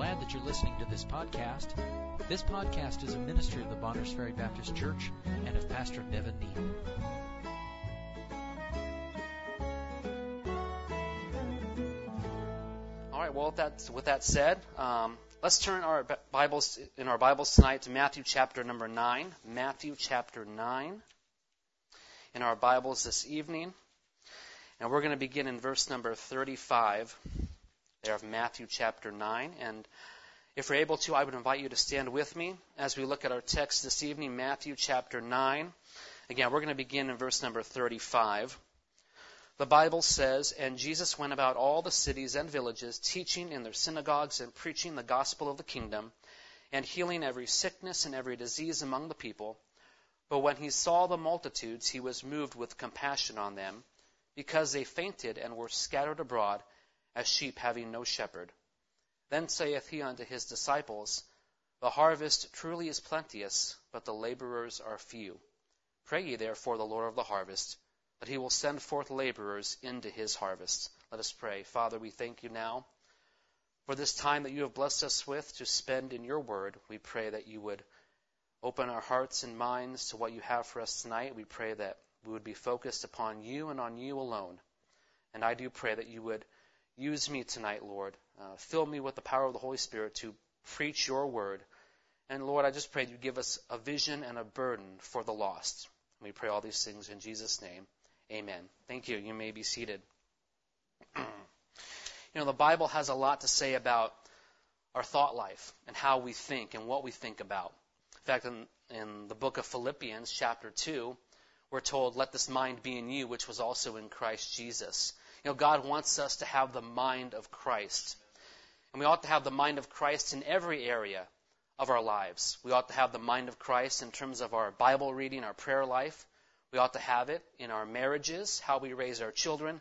glad that you're listening to this podcast. This podcast is a ministry of the Bonners Ferry Baptist Church and of Pastor Nevin Neal. All right. Well, with that, with that said, um, let's turn our Bibles in our Bibles tonight to Matthew chapter number nine. Matthew chapter nine in our Bibles this evening, and we're going to begin in verse number 35 there of Matthew chapter 9. And if you're able to, I would invite you to stand with me as we look at our text this evening, Matthew chapter 9. Again, we're going to begin in verse number 35. The Bible says, And Jesus went about all the cities and villages, teaching in their synagogues and preaching the gospel of the kingdom, and healing every sickness and every disease among the people. But when he saw the multitudes, he was moved with compassion on them, because they fainted and were scattered abroad as sheep having no shepherd. Then saith he unto his disciples, The harvest truly is plenteous, but the laborers are few. Pray ye therefore the Lord of the harvest, that he will send forth laborers into his harvest. Let us pray. Father, we thank you now for this time that you have blessed us with to spend in your word. We pray that you would open our hearts and minds to what you have for us tonight. We pray that we would be focused upon you and on you alone. And I do pray that you would Use me tonight, Lord. Uh, fill me with the power of the Holy Spirit to preach your word. And Lord, I just pray you give us a vision and a burden for the lost. We pray all these things in Jesus' name. Amen. Thank you. You may be seated. you know, the Bible has a lot to say about our thought life and how we think and what we think about. In fact, in, in the book of Philippians, chapter 2, we're told, Let this mind be in you, which was also in Christ Jesus. You know, God wants us to have the mind of Christ. And we ought to have the mind of Christ in every area of our lives. We ought to have the mind of Christ in terms of our Bible reading, our prayer life. We ought to have it in our marriages, how we raise our children,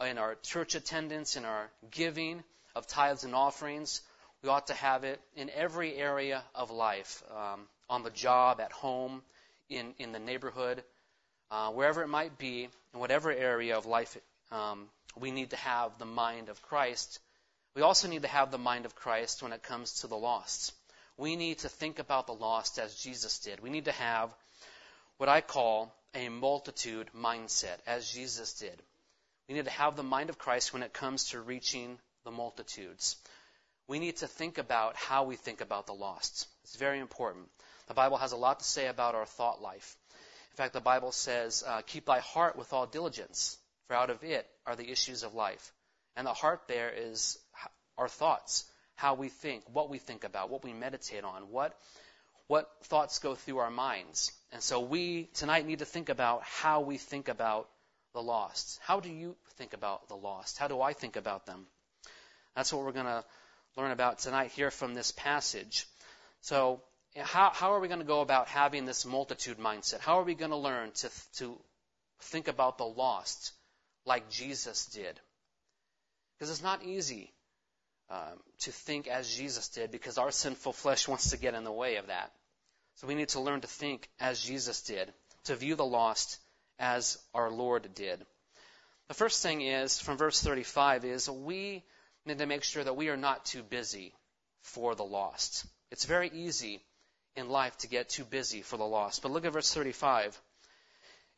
in our church attendance, in our giving of tithes and offerings. We ought to have it in every area of life, um, on the job, at home, in, in the neighborhood, uh, wherever it might be, in whatever area of life um, we need to have the mind of Christ. We also need to have the mind of Christ when it comes to the lost. We need to think about the lost as Jesus did. We need to have what I call a multitude mindset, as Jesus did. We need to have the mind of Christ when it comes to reaching the multitudes. We need to think about how we think about the lost. It's very important. The Bible has a lot to say about our thought life. In fact, the Bible says, uh, Keep thy heart with all diligence, for out of it are the issues of life. And the heart there is our thoughts, how we think, what we think about, what we meditate on, what what thoughts go through our minds. And so we tonight need to think about how we think about the lost. How do you think about the lost? How do I think about them? That's what we're going to learn about tonight here from this passage. So, how, how are we going to go about having this multitude mindset? How are we going to learn to, to think about the lost like Jesus did. Because it's not easy um, to think as Jesus did because our sinful flesh wants to get in the way of that. So we need to learn to think as Jesus did, to view the lost as our Lord did. The first thing is, from verse 35, is we need to make sure that we are not too busy for the lost. It's very easy in life to get too busy for the lost. But look at verse 35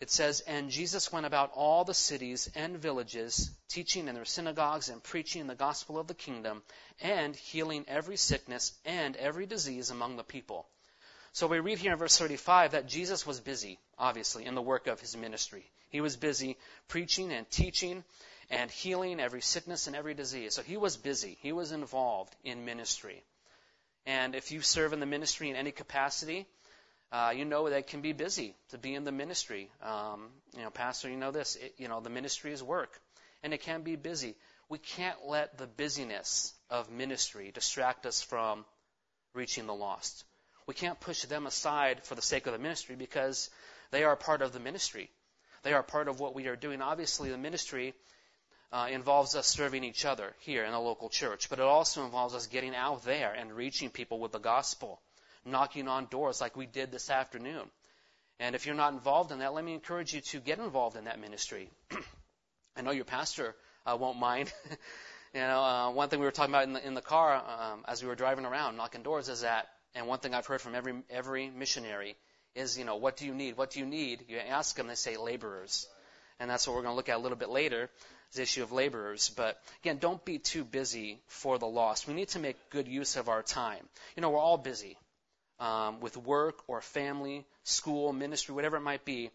it says, And Jesus went about all the cities and villages, teaching in their synagogues and preaching the gospel of the kingdom, and healing every sickness and every disease among the people. So we read here in verse 35 that Jesus was busy, obviously, in the work of his ministry. He was busy preaching and teaching and healing every sickness and every disease. So he was busy. He was involved in ministry. And if you serve in the ministry in any capacity, uh, you know that can be busy to be in the ministry. Um, you know, pastor, you know this. It, you know, the ministry is work, and it can be busy. We can't let the busyness of ministry distract us from reaching the lost. We can't push them aside for the sake of the ministry because they are part of the ministry. They are part of what we are doing. Obviously, the ministry uh, involves us serving each other here in the local church, but it also involves us getting out there and reaching people with the gospel knocking on doors like we did this afternoon. And if you're not involved in that, let me encourage you to get involved in that ministry. I know your pastor uh, won't mind You know, uh, one thing we were talking about in the, in the car um, as we were driving around, knocking doors, is that, and one thing I've heard from every every missionary is, you know, what do you need? What do you need? You ask them, they say laborers, and that's what we're going to look at a little bit later, the issue of laborers. But again, don't be too busy for the lost. We need to make good use of our time. You know, we're all busy um, with work or family, school, ministry, whatever it might be.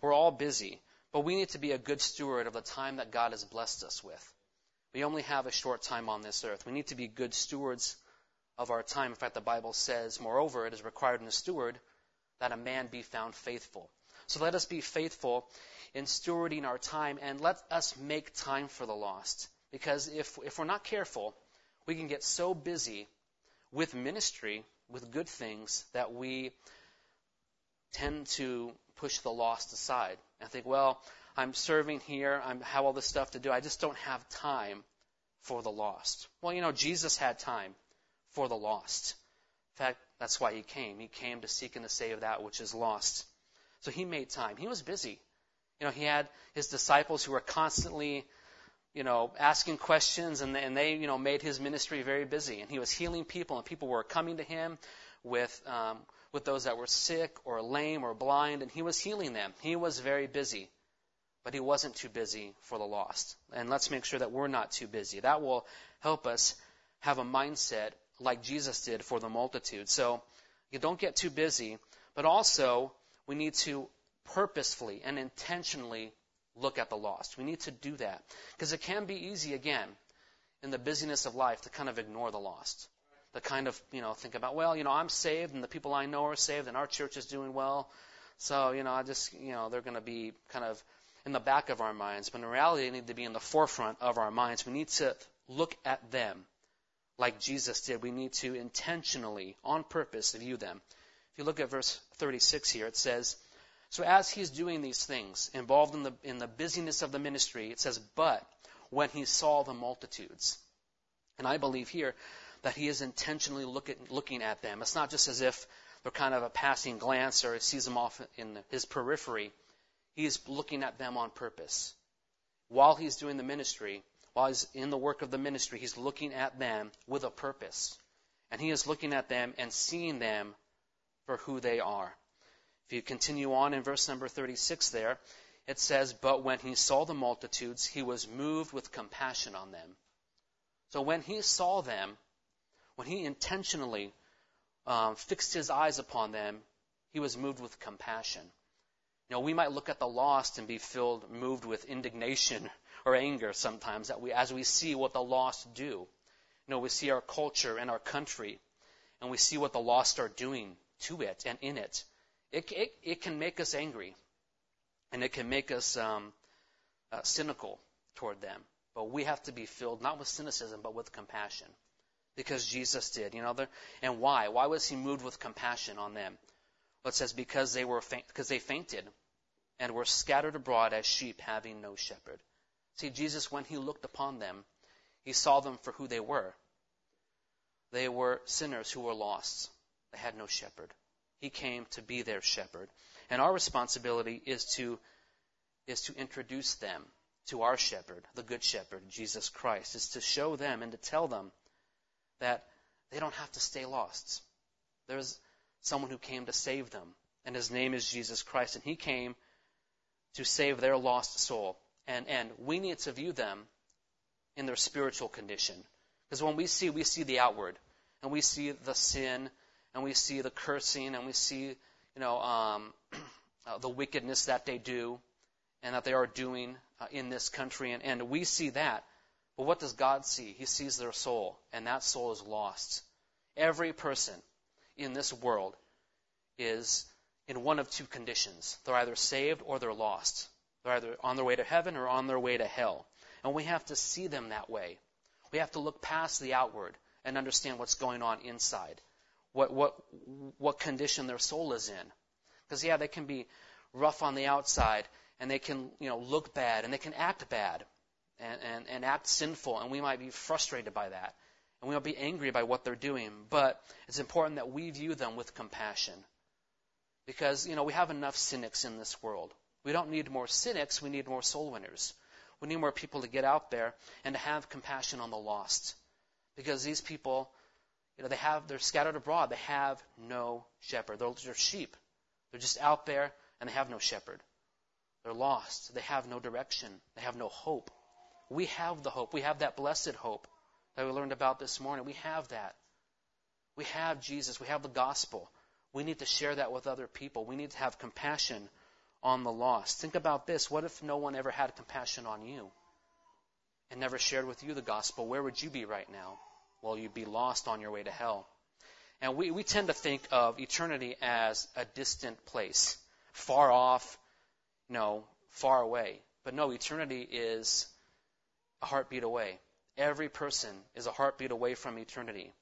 We're all busy, but we need to be a good steward of the time that God has blessed us with. We only have a short time on this earth. We need to be good stewards of our time. In fact, the Bible says, moreover, it is required in a steward that a man be found faithful. So let us be faithful in stewarding our time and let us make time for the lost. Because if, if we're not careful, we can get so busy with ministry, with good things, that we tend to push the lost aside and think, well, I'm serving here. I have all this stuff to do. I just don't have time for the lost. Well, you know, Jesus had time for the lost. In fact, that's why he came. He came to seek and to save that which is lost. So he made time. He was busy. You know, he had his disciples who were constantly, you know, asking questions, and, and they, you know, made his ministry very busy. And he was healing people, and people were coming to him with um, with those that were sick or lame or blind, and he was healing them. He was very busy but he wasn't too busy for the lost. And let's make sure that we're not too busy. That will help us have a mindset like Jesus did for the multitude. So you don't get too busy, but also we need to purposefully and intentionally look at the lost. We need to do that because it can be easy again in the busyness of life to kind of ignore the lost. To kind of, you know, think about, well, you know, I'm saved and the people I know are saved and our church is doing well. So, you know, I just, you know, they're going to be kind of in the back of our minds, but in reality, they need to be in the forefront of our minds. We need to look at them like Jesus did. We need to intentionally, on purpose, view them. If you look at verse 36 here, it says, So as he's doing these things, involved in the, in the busyness of the ministry, it says, But when he saw the multitudes. And I believe here that he is intentionally look at, looking at them. It's not just as if they're kind of a passing glance or he sees them off in his periphery. He is looking at them on purpose. While he's doing the ministry, while he's in the work of the ministry, he's looking at them with a purpose. And he is looking at them and seeing them for who they are. If you continue on in verse number 36 there, it says, But when he saw the multitudes, he was moved with compassion on them. So when he saw them, when he intentionally um, fixed his eyes upon them, he was moved with compassion. You know, we might look at the lost and be filled, moved with indignation or anger sometimes that we, as we see what the lost do. You know, we see our culture and our country, and we see what the lost are doing to it and in it. It, it, it can make us angry, and it can make us um, uh, cynical toward them. But we have to be filled not with cynicism, but with compassion, because Jesus did. You know, and why? Why was he moved with compassion on them? But it says, because they were faint, because they fainted and were scattered abroad as sheep having no shepherd. See, Jesus, when he looked upon them, he saw them for who they were. They were sinners who were lost. They had no shepherd. He came to be their shepherd. And our responsibility is to, is to introduce them to our shepherd, the good shepherd, Jesus Christ, is to show them and to tell them that they don't have to stay lost. There's, someone who came to save them. And his name is Jesus Christ. And he came to save their lost soul. And, and we need to view them in their spiritual condition. Because when we see, we see the outward. And we see the sin, and we see the cursing, and we see, you know, um, uh, the wickedness that they do, and that they are doing uh, in this country. And, and we see that. But what does God see? He sees their soul, and that soul is lost. Every person in this world is in one of two conditions. They're either saved or they're lost. They're either on their way to heaven or on their way to hell. And we have to see them that way. We have to look past the outward and understand what's going on inside. What, what, what condition their soul is in. Because, yeah, they can be rough on the outside and they can, you know, look bad and they can act bad and, and, and act sinful and we might be frustrated by that and we might be angry by what they're doing. But it's important that we view them with compassion. Because, you know, we have enough cynics in this world. We don't need more cynics, we need more soul winners. We need more people to get out there and to have compassion on the lost. Because these people, you know, they have, they're scattered abroad. They have no shepherd. They're, they're sheep. They're just out there and they have no shepherd. They're lost. They have no direction. They have no hope. We have the hope. We have that blessed hope that we learned about this morning. We have that. We have Jesus. We have the gospel. We need to share that with other people. We need to have compassion on the lost. Think about this. What if no one ever had compassion on you and never shared with you the gospel? Where would you be right now? Well, you'd be lost on your way to hell. And we, we tend to think of eternity as a distant place, far off, you know, far away. But no, eternity is a heartbeat away. Every person is a heartbeat away from eternity.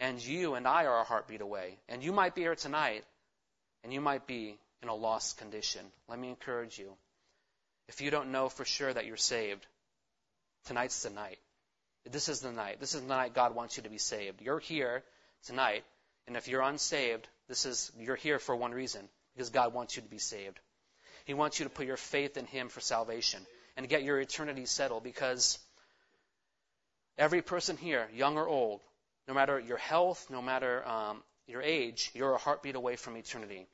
And you and I are a heartbeat away. And you might be here tonight, and you might be in a lost condition. Let me encourage you. If you don't know for sure that you're saved, tonight's the night. This is the night. This is the night God wants you to be saved. You're here tonight, and if you're unsaved, this is you're here for one reason, because God wants you to be saved. He wants you to put your faith in him for salvation and get your eternity settled because every person here, young or old, no matter your health, no matter um, your age, you're a heartbeat away from eternity.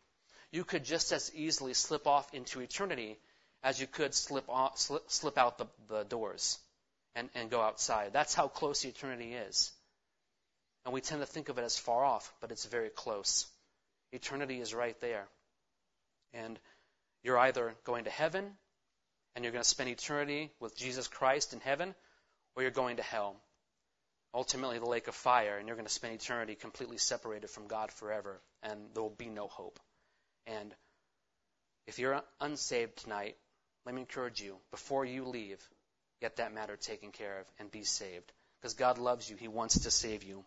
You could just as easily slip off into eternity as you could slip, off, slip, slip out the, the doors and, and go outside. That's how close eternity is. And we tend to think of it as far off, but it's very close. Eternity is right there. And you're either going to heaven and you're going to spend eternity with Jesus Christ in heaven, or you're going to hell ultimately the lake of fire, and you're going to spend eternity completely separated from God forever, and there will be no hope. And if you're unsaved tonight, let me encourage you, before you leave, get that matter taken care of and be saved. Because God loves you, He wants to save you.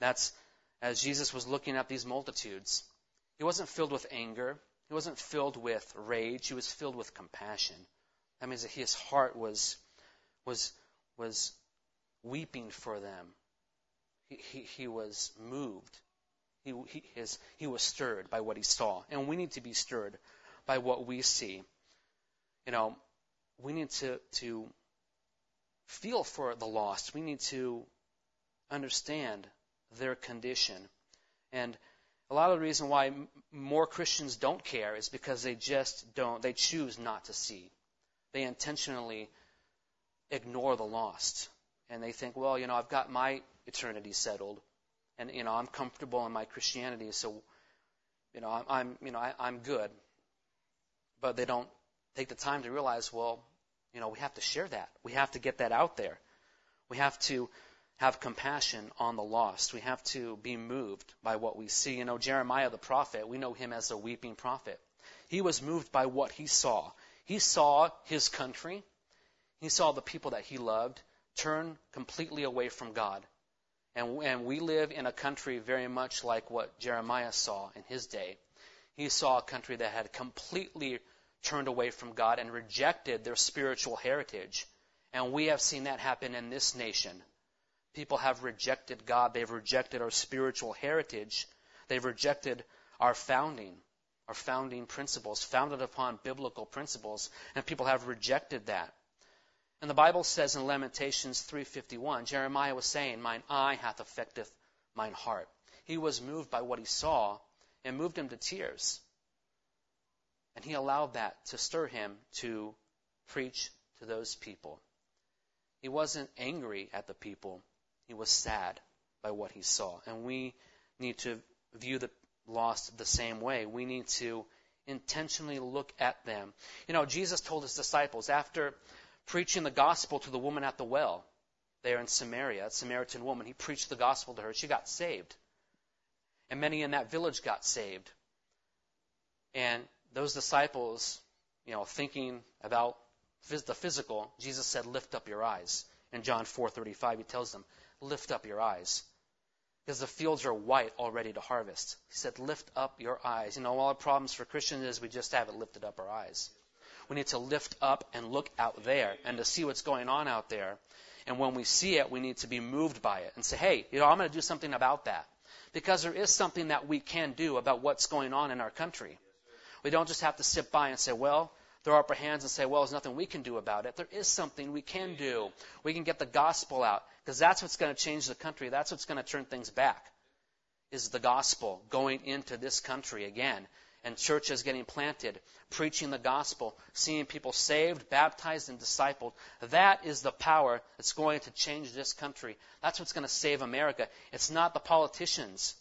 That's as Jesus was looking at these multitudes. He wasn't filled with anger. He wasn't filled with rage. He was filled with compassion. That means that his heart was was was weeping for them. He, he, he was moved. He, he, his, he was stirred by what he saw. And we need to be stirred by what we see. You know, we need to, to feel for the lost. We need to understand their condition. And a lot of the reason why more Christians don't care is because they just don't, they choose not to see. They intentionally ignore the lost and they think, well, you know, I've got my eternity settled, and you know, I'm comfortable in my Christianity, so you know, I'm, I'm you know, I, I'm good. But they don't take the time to realize, well, you know, we have to share that. We have to get that out there. We have to have compassion on the lost. We have to be moved by what we see. You know, Jeremiah the prophet, we know him as a weeping prophet. He was moved by what he saw. He saw his country. He saw the people that he loved turn completely away from God. And, and we live in a country very much like what Jeremiah saw in his day. He saw a country that had completely turned away from God and rejected their spiritual heritage. And we have seen that happen in this nation. People have rejected God. They've rejected our spiritual heritage. They've rejected our founding, our founding principles, founded upon biblical principles. And people have rejected that. And the Bible says in Lamentations 3:51, Jeremiah was saying, "Mine eye hath affected mine heart." He was moved by what he saw and moved him to tears. And he allowed that to stir him to preach to those people. He wasn't angry at the people. He was sad by what he saw. And we need to view the lost the same way. We need to intentionally look at them. You know, Jesus told his disciples after preaching the gospel to the woman at the well there in Samaria, a Samaritan woman. He preached the gospel to her. She got saved. And many in that village got saved. And those disciples, you know, thinking about the physical, Jesus said, "Lift up your eyes." In John 4:35, he tells them, "Lift up your eyes." Because the fields are white already to harvest. He said, Lift up your eyes. You know, all the problems for Christians is we just haven't lifted up our eyes. We need to lift up and look out there and to see what's going on out there. And when we see it, we need to be moved by it and say, hey, you know, I'm going to do something about that. Because there is something that we can do about what's going on in our country. We don't just have to sit by and say, well, throw up our hands and say, well, there's nothing we can do about it. There is something we can do. We can get the gospel out because that's what's going to change the country. That's what's going to turn things back is the gospel going into this country again and churches getting planted, preaching the gospel, seeing people saved, baptized, and discipled. That is the power that's going to change this country. That's what's going to save America. It's not the politicians.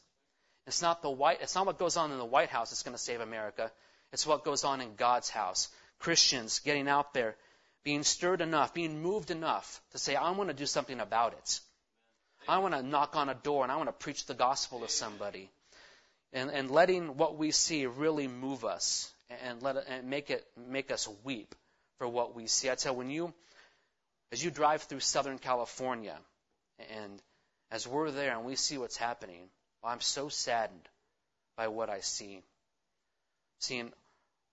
It's not the white. It's not what goes on in the White House that's going to save America. It's what goes on in God's house. Christians getting out there, being stirred enough, being moved enough to say, I want to do something about it. I want to knock on a door and I want to preach the gospel to somebody and, and letting what we see really move us and let it, and make it make us weep for what we see. I tell you, when you as you drive through Southern California and as we're there and we see what's happening, I'm so saddened by what I see. Seeing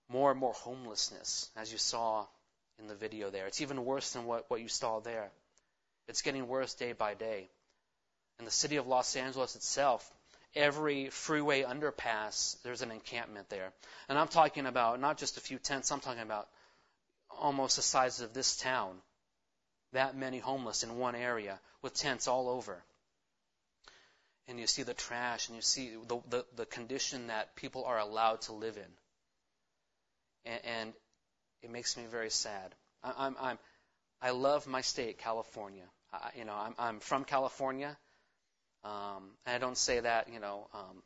more and more homelessness, as you saw in the video there. It's even worse than what, what you saw there. It's getting worse day by day. In the city of Los Angeles itself, every freeway underpass, there's an encampment there. And I'm talking about not just a few tents, I'm talking about almost the size of this town. That many homeless in one area with tents all over. And you see the trash and you see the, the, the condition that people are allowed to live in. And, and it makes me very sad. I, I'm, I'm, I love my state, California. I, you know, I'm, I'm from California. Um, and I don't say that, you know, um,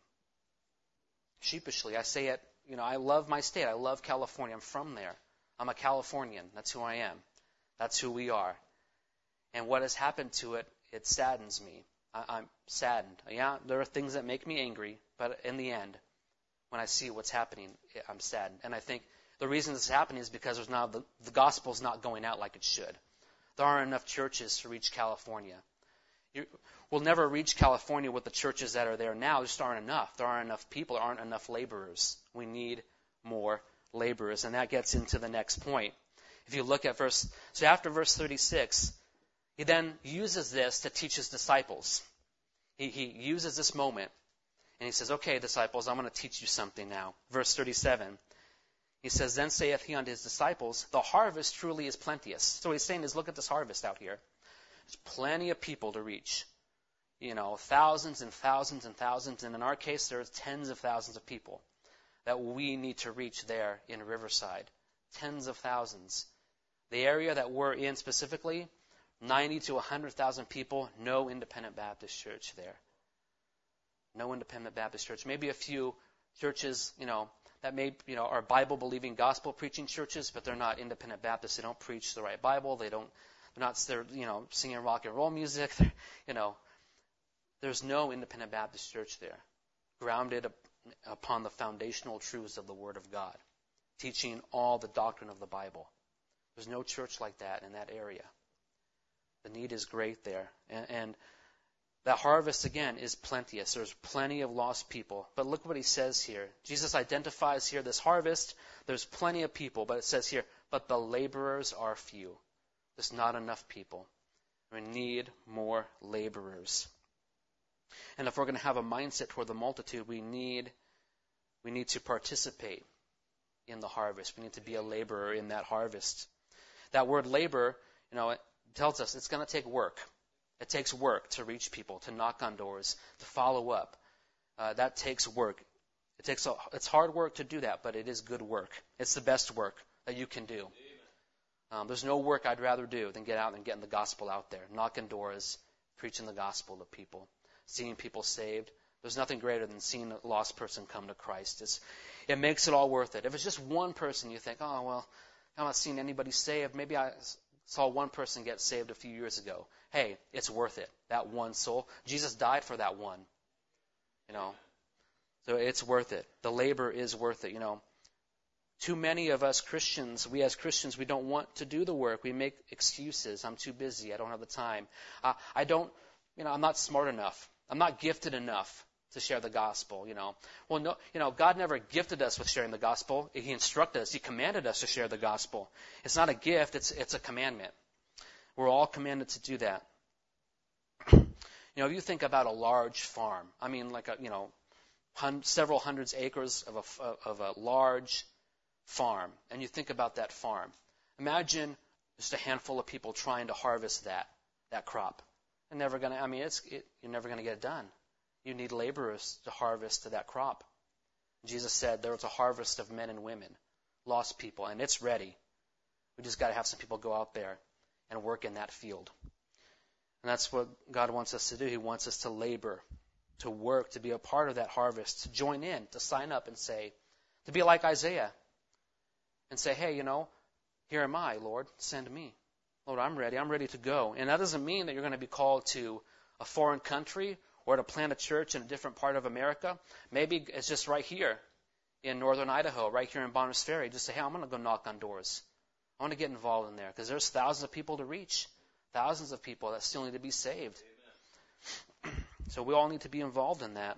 sheepishly. I say it, you know, I love my state. I love California. I'm from there. I'm a Californian. That's who I am. That's who we are. And what has happened to it, it saddens me. I, am saddened. Yeah, there are things that make me angry, but in the end, when I see what's happening, eh, I'm saddened. And I think the reason this is happening is because there's now the, the gospel's not going out like it should. There aren't enough churches to reach California. You, we'll never reach California with the churches that are there now. There just aren't enough. There aren't enough people. There aren't enough laborers. We need more laborers. And that gets into the next point. If you look at verse, so after verse 36, he then uses this to teach his disciples. He, he uses this moment and he says, Okay, disciples, I'm going to teach you something now. Verse 37. He says, Then saith he unto his disciples, The harvest truly is plenteous. So he's saying is, Look at this harvest out here. There's plenty of people to reach. You know, thousands and thousands and thousands, and in our case, there's tens of thousands of people that we need to reach there in Riverside. Tens of thousands. The area that we're in specifically, 90 to 100,000 people, no independent Baptist church there. No independent Baptist church. Maybe a few churches, you know, that may, you know, are Bible believing, gospel preaching churches, but they're not independent Baptists. They don't preach the right Bible. They don't they're not, they're, you know, singing rock and roll music. They're, you know, there's no independent Baptist church there, grounded upon the foundational truths of the Word of God, teaching all the doctrine of the Bible. There's no church like that in that area. The need is great there. And, and that harvest, again, is plenteous. There's plenty of lost people. But look what he says here. Jesus identifies here this harvest. There's plenty of people, but it says here, but the laborers are few. There's not enough people. We need more laborers. And if we're going to have a mindset toward the multitude, we need we need to participate in the harvest. We need to be a laborer in that harvest. That word labor, you know, tells us it's going to take work. It takes work to reach people, to knock on doors, to follow up. Uh, that takes work. It takes a, it's hard work to do that, but it is good work. It's the best work that you can do. Um, there's no work I'd rather do than get out and getting the gospel out there, knocking doors, preaching the gospel to people, seeing people saved. There's nothing greater than seeing a lost person come to Christ. It's, it makes it all worth it. If it's just one person, you think, oh, well, I'm not seeing anybody saved. Maybe I saw one person get saved a few years ago. Hey, it's worth it. That one soul. Jesus died for that one. You know, so it's worth it. The labor is worth it. You know, too many of us Christians, we as Christians, we don't want to do the work. We make excuses. I'm too busy. I don't have the time. Uh, I don't, you know, I'm not smart enough. I'm not gifted enough to share the gospel, you know. Well, no, you know, God never gifted us with sharing the gospel. He instructed us. He commanded us to share the gospel. It's not a gift. It's, it's a commandment. We're all commanded to do that. You know, if you think about a large farm, I mean, like a, you know, hun- several hundreds acres of a, of a large farm and you think about that farm, imagine just a handful of people trying to harvest that that crop. They're never gonna. I mean, it's it, you're never gonna get it done. You need laborers to harvest that crop. Jesus said there was a harvest of men and women, lost people, and it's ready. We just got to have some people go out there and work in that field. And that's what God wants us to do. He wants us to labor, to work, to be a part of that harvest, to join in, to sign up and say, to be like Isaiah and say, hey, you know, here am I, Lord, send me. Lord, I'm ready. I'm ready to go. And that doesn't mean that you're going to be called to a foreign country or to plant a church in a different part of America. Maybe it's just right here in northern Idaho, right here in Bonners Ferry. Just say, hey, I'm going to go knock on doors. I want to get involved in there because there's thousands of people to reach, thousands of people that still need to be saved. so we all need to be involved in that.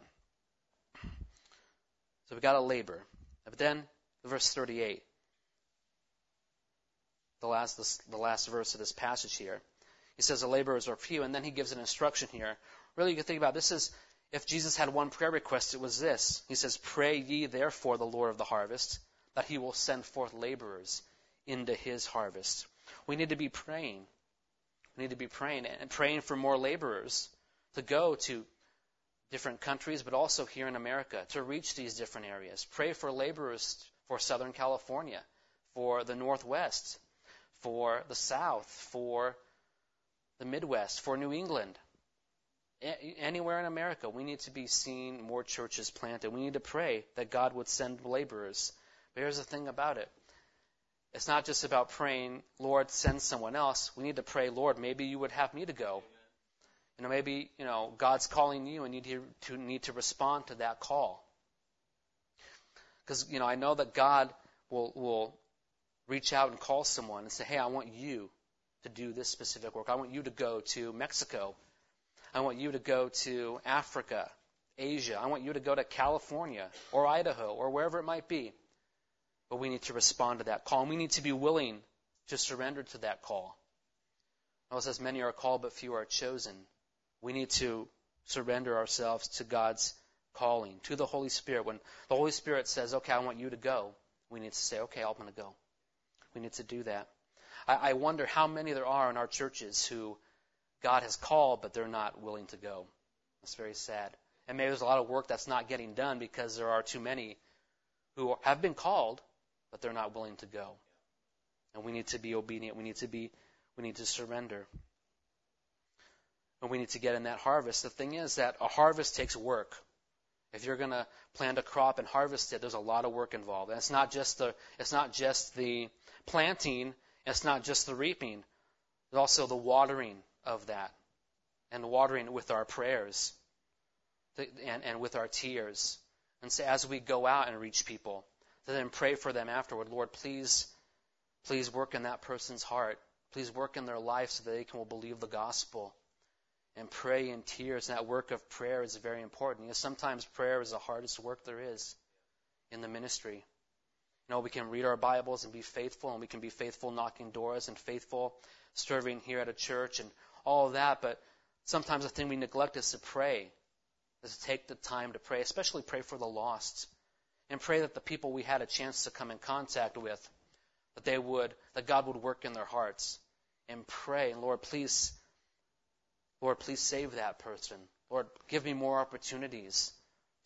So we've got to labor. But then, verse 38 the last, the last verse of this passage here. He says the laborers are few, and then he gives an instruction here. Really, you can think about this is if Jesus had one prayer request, it was this. He says, Pray ye therefore the Lord of the harvest, that he will send forth laborers into his harvest. We need to be praying. We need to be praying and praying for more laborers to go to different countries, but also here in America to reach these different areas. Pray for laborers for Southern California, for the Northwest, for the South, for the Midwest, for New England. Anywhere in America, we need to be seeing more churches planted. We need to pray that God would send laborers. But here's the thing about it it's not just about praying, Lord, send someone else. We need to pray, Lord, maybe you would have me to go. You know, maybe, you know, God's calling you and you need to, to need to respond to that call. Because, you know, I know that God will, will reach out and call someone and say, hey, I want you to do this specific work. I want you to go to Mexico. I want you to go to Africa, Asia. I want you to go to California or Idaho or wherever it might be. But we need to respond to that call. And we need to be willing to surrender to that call. It says, many are called, but few are chosen. We need to surrender ourselves to God's calling, to the Holy Spirit. When the Holy Spirit says, okay, I want you to go, we need to say, okay, I'm going to go. We need to do that. I, I wonder how many there are in our churches who God has called, but they're not willing to go. That's very sad. And maybe there's a lot of work that's not getting done because there are too many who have been called, but they're not willing to go. And we need to be obedient. We need to be, we need to surrender. And we need to get in that harvest. The thing is that a harvest takes work. If you're going to plant a crop and harvest it, there's a lot of work involved. And it's not just the, it's not just the planting, it's not just the reaping, but also the watering of that. And watering with our prayers and, and with our tears. And so as we go out and reach people, to then pray for them afterward. Lord, please, please work in that person's heart. Please work in their life so that they can believe the gospel. And pray in tears. And that work of prayer is very important. You know, sometimes prayer is the hardest work there is in the ministry. You know, we can read our Bibles and be faithful, and we can be faithful knocking doors and faithful serving here at a church and all that. But sometimes the thing we neglect is to pray, is to take the time to pray, especially pray for the lost, and pray that the people we had a chance to come in contact with, that they would, that God would work in their hearts, and pray, Lord, please, Lord, please save that person. Lord, give me more opportunities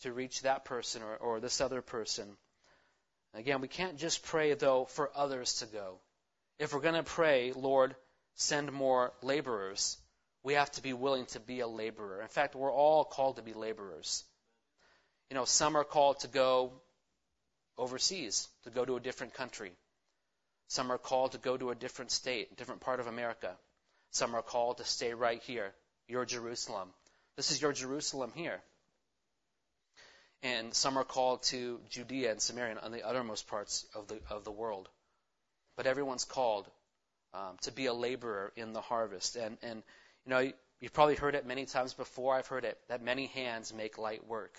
to reach that person or, or this other person. Again, we can't just pray, though, for others to go. If we're going to pray, Lord, send more laborers, we have to be willing to be a laborer. In fact, we're all called to be laborers. You know, some are called to go overseas, to go to a different country. Some are called to go to a different state, a different part of America. Some are called to stay right here, your Jerusalem. This is your Jerusalem here and some are called to Judea and Samaria and the uttermost parts of the of the world. But everyone's called um, to be a laborer in the harvest. And and you know you've probably heard it many times before. I've heard it that many hands make light work.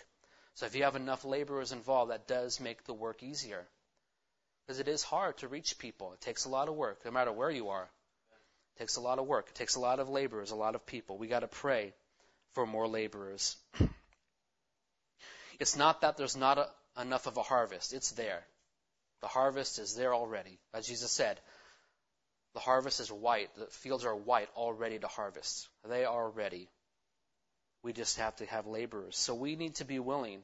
So if you have enough laborers involved, that does make the work easier. Because it is hard to reach people. It takes a lot of work, no matter where you are. It takes a lot of work. It takes a lot of laborers, a lot of people. We got to pray for more laborers. It's not that there's not a, enough of a harvest. It's there. The harvest is there already. As Jesus said, the harvest is white. The fields are white, all ready to harvest. They are ready. We just have to have laborers. So we need to be willing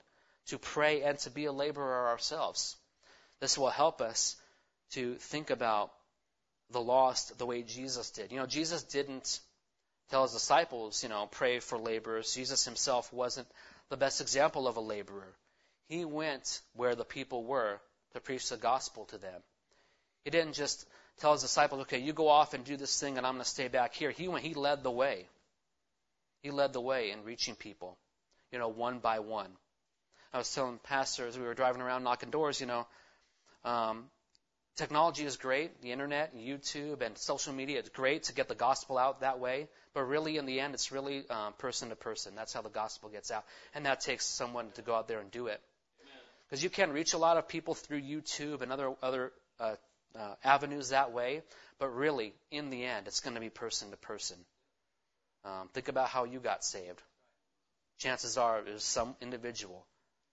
to pray and to be a laborer ourselves. This will help us to think about the lost the way Jesus did. You know, Jesus didn't tell his disciples, you know, pray for laborers. Jesus himself wasn't the best example of a laborer. He went where the people were to preach the gospel to them. He didn't just tell his disciples, okay, you go off and do this thing and I'm going to stay back here. He went, he led the way. He led the way in reaching people, you know, one by one. I was telling pastors, we were driving around knocking doors, you know, um, technology is great, the internet, and YouTube, and social media. It's great to get the gospel out that way, but really, in the end, it's really um, person to person. That's how the gospel gets out, and that takes someone to go out there and do it. Because you can reach a lot of people through YouTube and other other uh, uh, avenues that way, but really, in the end, it's going to be person to person. Um, think about how you got saved. Chances are, it was some individual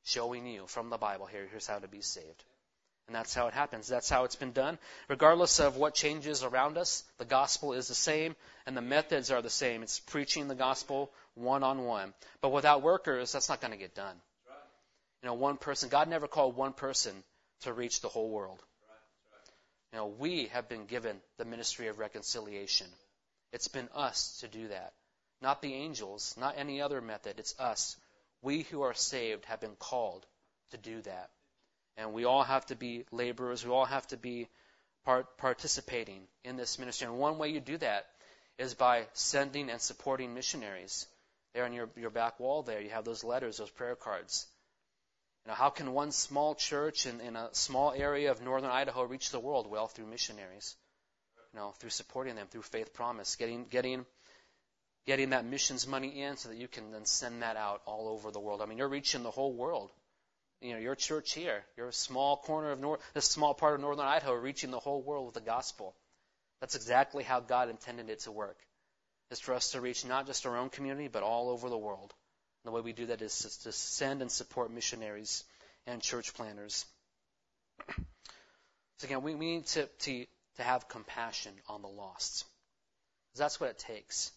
showing you from the Bible here. Here's how to be saved. And that's how it happens. That's how it's been done. Regardless of what changes around us, the gospel is the same and the methods are the same. It's preaching the gospel one on one. But without workers, that's not going to get done. You know, one person, God never called one person to reach the whole world. You know, we have been given the ministry of reconciliation. It's been us to do that. Not the angels, not any other method. It's us. We who are saved have been called to do that. And we all have to be laborers. We all have to be part, participating in this ministry. And one way you do that is by sending and supporting missionaries. There on your, your back wall there, you have those letters, those prayer cards. Know, how can one small church in, in a small area of northern Idaho reach the world? Well, through missionaries. You know, through supporting them, through faith promise, getting getting getting that missions money in so that you can then send that out all over the world. I mean, you're reaching the whole world you know, your church here, your small corner of north, this small part of northern Idaho, reaching the whole world with the gospel. That's exactly how God intended it to work. Is for us to reach not just our own community, but all over the world. The way we do that is to send and support missionaries and church planners. So again, we need to, to, to have compassion on the lost. That's what it takes.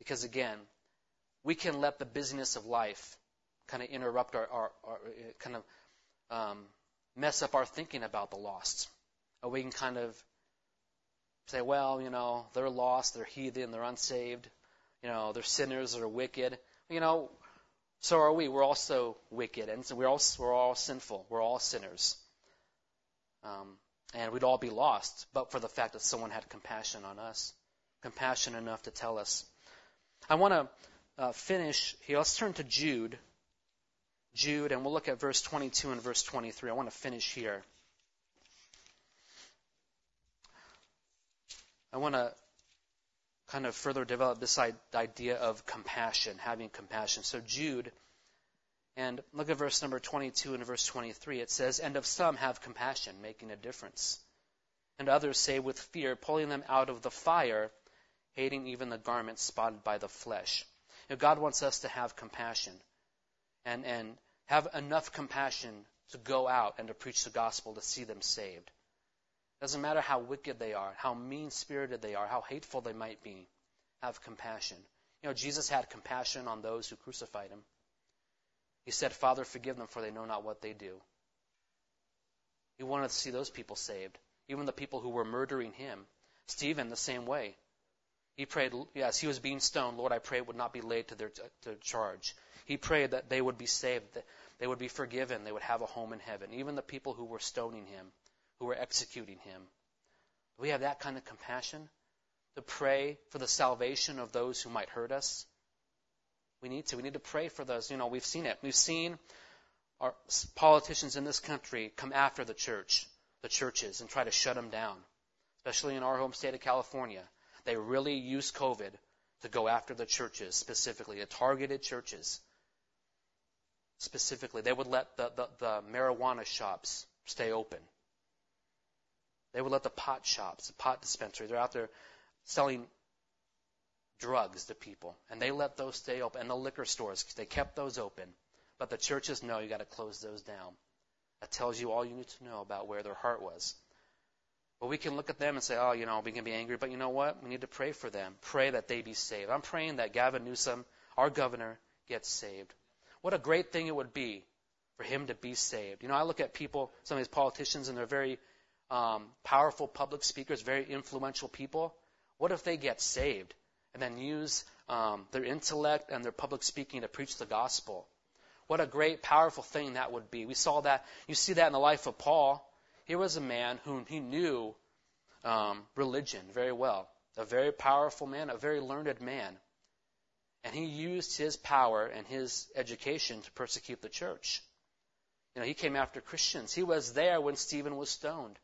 Because again, we can let the busyness of life kind of interrupt our, our, our kind of um, mess up our thinking about the lost. Or we can kind of say, well, you know, they're lost, they're heathen, they're unsaved, you know, they're sinners, they're wicked. You know, so are we. We're also wicked, and so we're all we're all sinful. We're all sinners, um, and we'd all be lost, but for the fact that someone had compassion on us, compassion enough to tell us. I want to uh, finish here. Let's turn to Jude. Jude, and we'll look at verse 22 and verse 23. I want to finish here. I want to kind of further develop this idea of compassion, having compassion. So, Jude, and look at verse number 22 and verse 23. It says, And of some have compassion, making a difference. And others say with fear, pulling them out of the fire, hating even the garments spotted by the flesh. You know, God wants us to have compassion and, and have enough compassion to go out and to preach the gospel to see them saved. Doesn't matter how wicked they are, how mean spirited they are, how hateful they might be. Have compassion. You know, Jesus had compassion on those who crucified him. He said, Father, forgive them, for they know not what they do. He wanted to see those people saved, even the people who were murdering him. Stephen, the same way. He prayed, yes, he was being stoned. Lord, I pray it would not be laid to their to charge. He prayed that they would be saved, that they would be forgiven, they would have a home in heaven. Even the people who were stoning him, who were executing him. Do we have that kind of compassion to pray for the salvation of those who might hurt us? We need to. We need to pray for those. You know, we've seen it. We've seen our politicians in this country come after the church, the churches, and try to shut them down, especially in our home state of California. They really use COVID to go after the churches specifically, the targeted churches specifically. They would let the, the, the marijuana shops stay open. They would let the pot shops, the pot dispensary, they're out there selling drugs to people, and they let those stay open. And the liquor stores, they kept those open. But the churches, no, you got to close those down. That tells you all you need to know about where their heart was. But we can look at them and say, oh, you know, we can be angry, but you know what? We need to pray for them. Pray that they be saved. I'm praying that Gavin Newsom, our governor, gets saved. What a great thing it would be for him to be saved. You know, I look at people, some of these politicians, and they're very um, powerful public speakers, very influential people. What if they get saved and then use um, their intellect and their public speaking to preach the gospel? What a great, powerful thing that would be. We saw that. You see that in the life of Paul. Here was a man whom he knew um, religion very well, a very powerful man, a very learned man. And he used his power and his education to persecute the church. You know, he came after Christians. He was there when Stephen was stoned.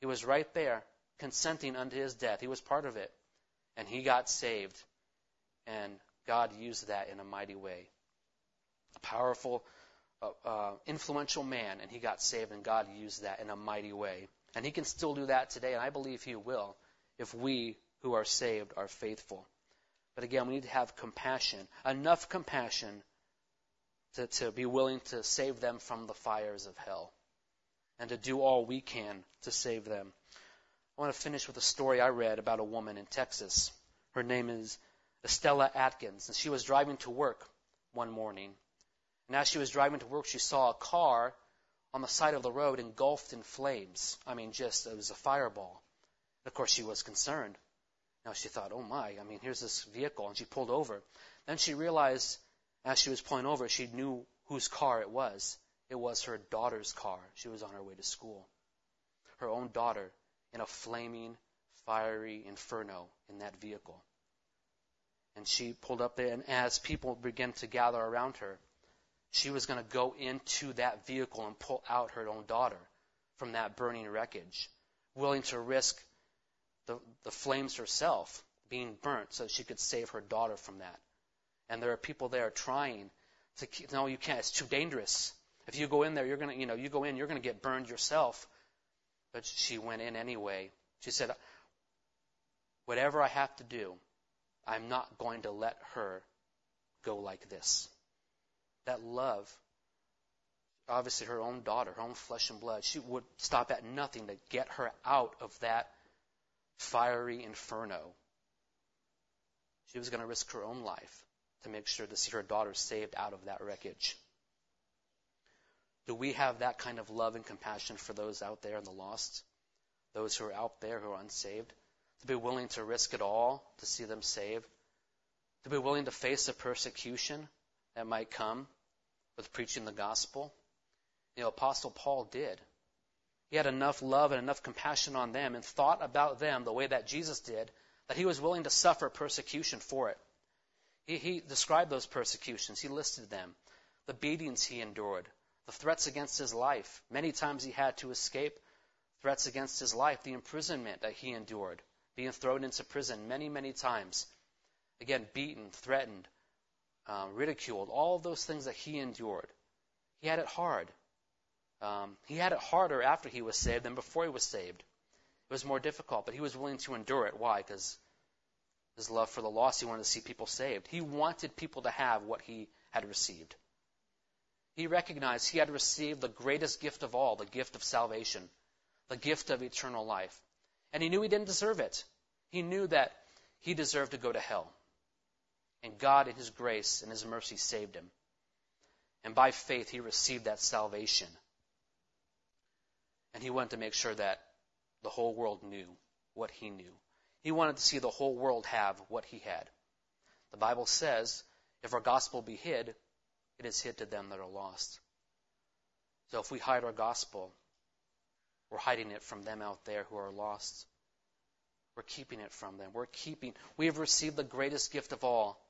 He was right there, consenting unto his death. He was part of it. And he got saved. And God used that in a mighty way. A powerful, uh, uh, influential man, and he got saved, and God used that in a mighty way. And he can still do that today, and I believe he will if we who are saved are faithful. But again, we need to have compassion, enough compassion to, to be willing to save them from the fires of hell and to do all we can to save them. I want to finish with a story I read about a woman in Texas. Her name is Estella Atkins, and she was driving to work one morning. And as she was driving to work, she saw a car on the side of the road engulfed in flames. I mean, just, it was a fireball. Of course, she was concerned. Now she thought, oh my, I mean, here's this vehicle, and she pulled over. Then she realized, as she was pulling over, she knew whose car it was. It was her daughter's car. She was on her way to school. Her own daughter in a flaming, fiery inferno in that vehicle. And she pulled up there, and as people began to gather around her, she was going to go into that vehicle and pull out her own daughter from that burning wreckage, willing to risk the, the flames herself being burnt so she could save her daughter from that. And there are people there trying to keep, no, you can't. It's too dangerous. If you go in there, you're gonna, you know, you go in, you're gonna get burned yourself. But she went in anyway. She said, whatever I have to do, I'm not going to let her go like this. That love, obviously her own daughter, her own flesh and blood, she would stop at nothing to get her out of that fiery inferno. She was going to risk her own life to make sure to see her daughter saved out of that wreckage. Do we have that kind of love and compassion for those out there in the lost? Those who are out there who are unsaved? To be willing to risk it all to see them saved? To be willing to face the persecution that might come with preaching the gospel? You know, Apostle Paul did. He had enough love and enough compassion on them and thought about them the way that Jesus did that he was willing to suffer persecution for it. He, he described those persecutions. He listed them. The beatings he endured, the threats against his life. Many times he had to escape threats against his life, the imprisonment that he endured, being thrown into prison many, many times. Again, beaten, threatened, um, ridiculed, all those things that he endured. He had it hard. Um, he had it harder after he was saved than before he was saved. It was more difficult, but he was willing to endure it. Why? Because his love for the lost, he wanted to see people saved. He wanted people to have what he had received. He recognized he had received the greatest gift of all, the gift of salvation, the gift of eternal life. And he knew he didn't deserve it. He knew that he deserved to go to hell. And God, in his grace and his mercy, saved him. And by faith, he received that salvation. And he wanted to make sure that the whole world knew what he knew. He wanted to see the whole world have what he had. The Bible says, if our gospel be hid, it is hid to them that are lost. So if we hide our gospel, we're hiding it from them out there who are lost. We're keeping it from them. We're keeping, we have received the greatest gift of all,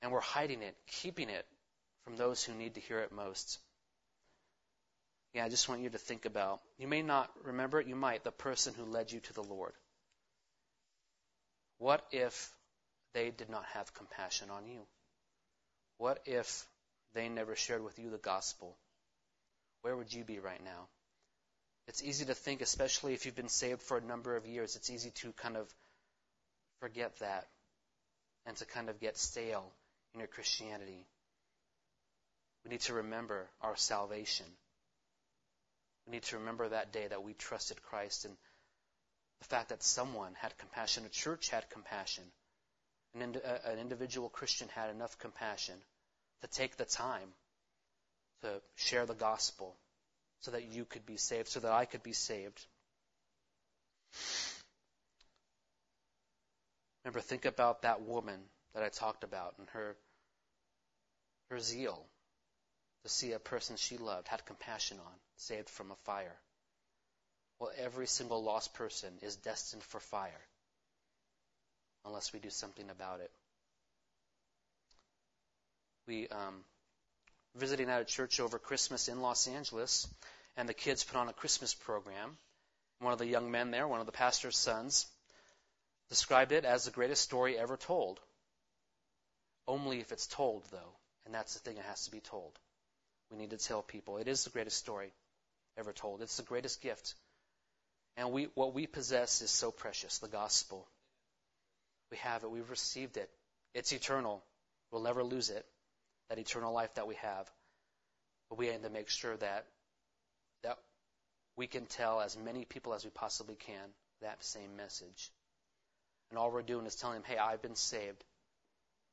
and we're hiding it, keeping it from those who need to hear it most. Yeah, I just want you to think about. You may not remember it, you might, the person who led you to the Lord. What if they did not have compassion on you? What if they never shared with you the gospel? Where would you be right now? It's easy to think, especially if you've been saved for a number of years, it's easy to kind of forget that and to kind of get stale in your Christianity. We need to remember our salvation We need to remember that day that we trusted Christ and the fact that someone had compassion, a church had compassion, an, ind- uh, an individual Christian had enough compassion to take the time to share the gospel so that you could be saved, so that I could be saved. Remember, think about that woman that I talked about and her, her zeal to see a person she loved, had compassion on, saved from a fire. Well, every single lost person is destined for fire unless we do something about it. We um, visiting at a church over Christmas in Los Angeles, and the kids put on a Christmas program. One of the young men there, one of the pastor's sons, described it as the greatest story ever told. Only if it's told, though, and that's the thing, it has to be told. We need to tell people it is the greatest story ever told. It's the greatest gift. And we, what we possess is so precious, the gospel. We have it. We've received it. It's eternal. We'll never lose it. That eternal life that we have. But we need to make sure that that we can tell as many people as we possibly can that same message. And all we're doing is telling them, hey, I've been saved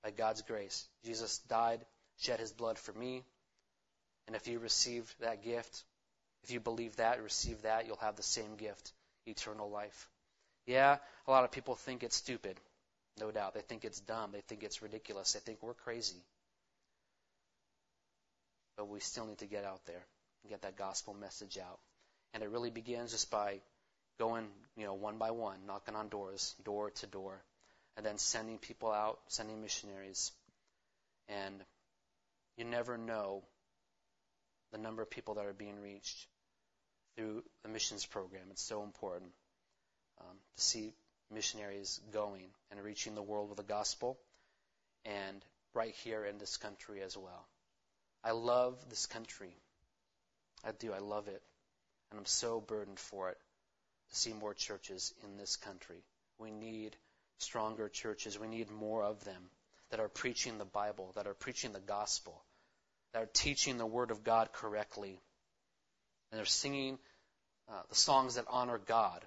by God's grace. Jesus died, shed his blood for me. And if you receive that gift, if you believe that, receive that, you'll have the same gift, eternal life. Yeah, a lot of people think it's stupid. No doubt. They think it's dumb. They think it's ridiculous. They think we're crazy. But we still need to get out there and get that gospel message out. And it really begins just by going, you know, one by one, knocking on doors, door to door, and then sending people out, sending missionaries. And you never know the number of people that are being reached through the missions program. It's so important um, to see missionaries going and reaching the world with the gospel, and right here in this country as well. I love this country. I do. I love it. And I'm so burdened for it to see more churches in this country. We need stronger churches. We need more of them that are preaching the Bible, that are preaching the gospel, that are teaching the Word of God correctly. And they're singing uh, the songs that honor God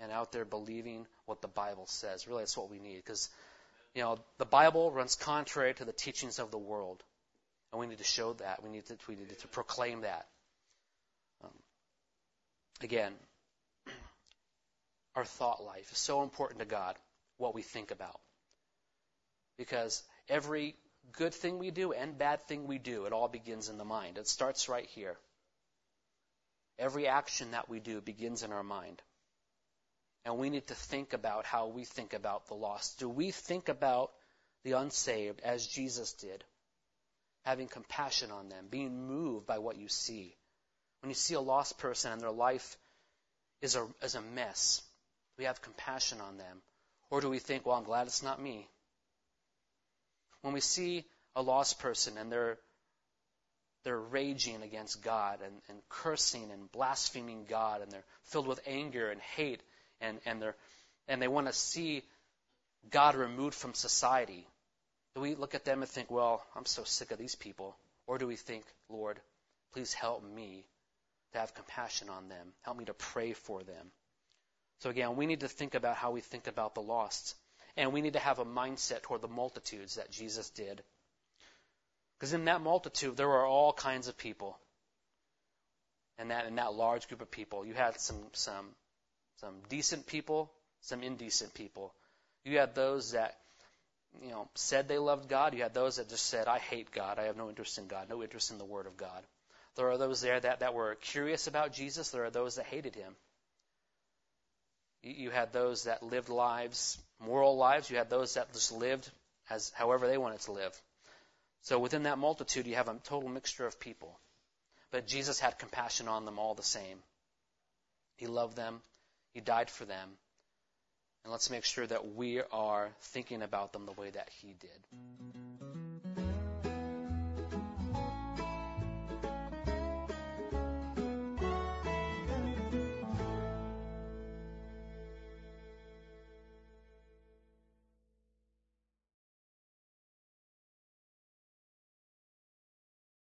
and out there believing what the Bible says. Really, that's what we need because, you know, the Bible runs contrary to the teachings of the world. And we need to show that. We need to, we need to proclaim that. Um, again, our thought life is so important to God, what we think about. Because every good thing we do and bad thing we do, it all begins in the mind. It starts right here. Every action that we do begins in our mind. And we need to think about how we think about the lost. Do we think about the unsaved as Jesus did? Having compassion on them, being moved by what you see. When you see a lost person and their life is a, is a mess, we have compassion on them? Or do we think, well, I'm glad it's not me? When we see a lost person and they're they're raging against God and, and cursing and blaspheming God and they're filled with anger and hate and, and, they're, and they want to see God removed from society, do we look at them and think, well, I'm so sick of these people? Or do we think, Lord, please help me to have compassion on them? Help me to pray for them. So again, we need to think about how we think about the lost. And we need to have a mindset toward the multitudes that Jesus did. Because in that multitude, there were all kinds of people. And that in that large group of people, you had some some some decent people, some indecent people. You had those that, you know, said they loved God. You had those that just said, I hate God. I have no interest in God, no interest in the Word of God. There are those there that, that were curious about Jesus. There are those that hated him. You, you had those that lived lives, moral lives. You had those that just lived as however they wanted to live. So within that multitude, you have a total mixture of people. But Jesus had compassion on them all the same. He loved them. He died for them. And let's make sure that we are thinking about them the way that He did.